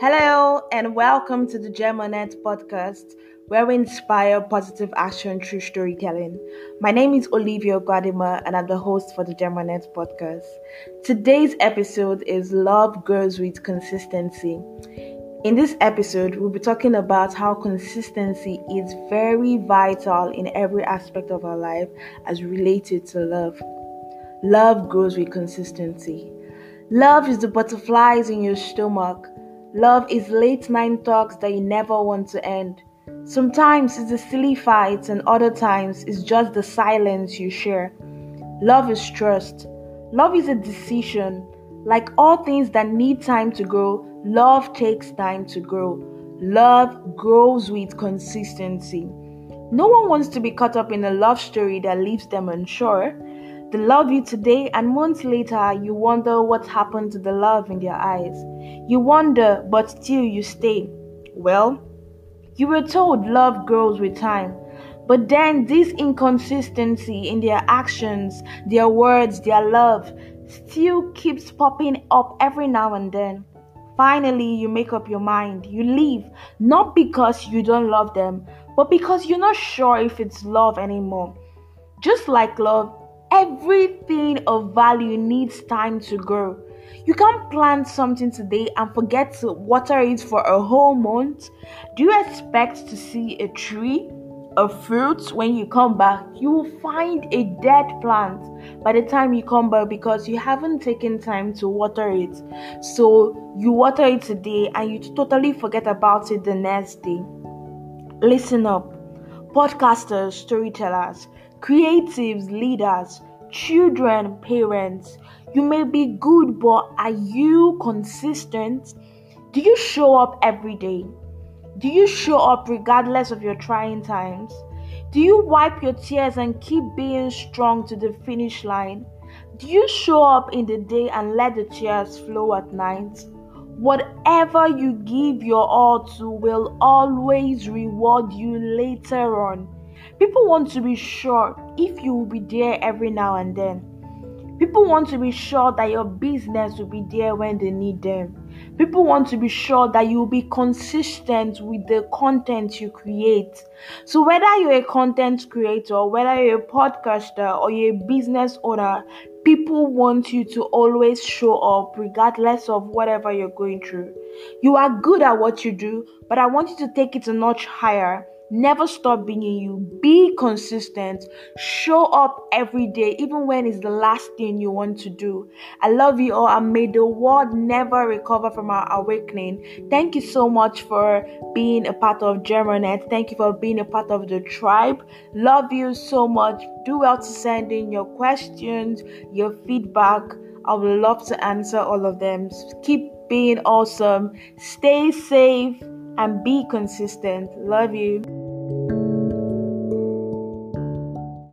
Hello, and welcome to the Germanet podcast, where we inspire positive action through storytelling. My name is Olivia Guadima, and I'm the host for the Germanet podcast. Today's episode is Love Grows with Consistency. In this episode, we'll be talking about how consistency is very vital in every aspect of our life as related to love. Love grows with consistency. Love is the butterflies in your stomach Love is late night talks that you never want to end. Sometimes it's the silly fights, and other times it's just the silence you share. Love is trust. Love is a decision. Like all things that need time to grow, love takes time to grow. Love grows with consistency. No one wants to be caught up in a love story that leaves them unsure. They love you today, and months later, you wonder what happened to the love in their eyes. You wonder, but still you stay. Well, you were told love grows with time. But then, this inconsistency in their actions, their words, their love still keeps popping up every now and then. Finally, you make up your mind. You leave, not because you don't love them, but because you're not sure if it's love anymore. Just like love, Everything of value needs time to grow. You can't plant something today and forget to water it for a whole month. Do you expect to see a tree, a fruit when you come back? You will find a dead plant by the time you come back because you haven't taken time to water it. So you water it today and you totally forget about it the next day. Listen up, podcasters, storytellers creatives, leaders, children, parents. You may be good, but are you consistent? Do you show up every day? Do you show up regardless of your trying times? Do you wipe your tears and keep being strong to the finish line? Do you show up in the day and let the tears flow at night? Whatever you give your all to will always reward you later on. People want to be sure if you will be there every now and then. People want to be sure that your business will be there when they need them. People want to be sure that you will be consistent with the content you create. So, whether you're a content creator, whether you're a podcaster, or you're a business owner, people want you to always show up regardless of whatever you're going through. You are good at what you do, but I want you to take it a notch higher Never stop being you. Be consistent. Show up every day, even when it's the last thing you want to do. I love you all, and may the world never recover from our awakening. Thank you so much for being a part of Germanet. Thank you for being a part of the tribe. Love you so much. Do well to send in your questions, your feedback. I would love to answer all of them. Keep being awesome. Stay safe and be consistent. Love you.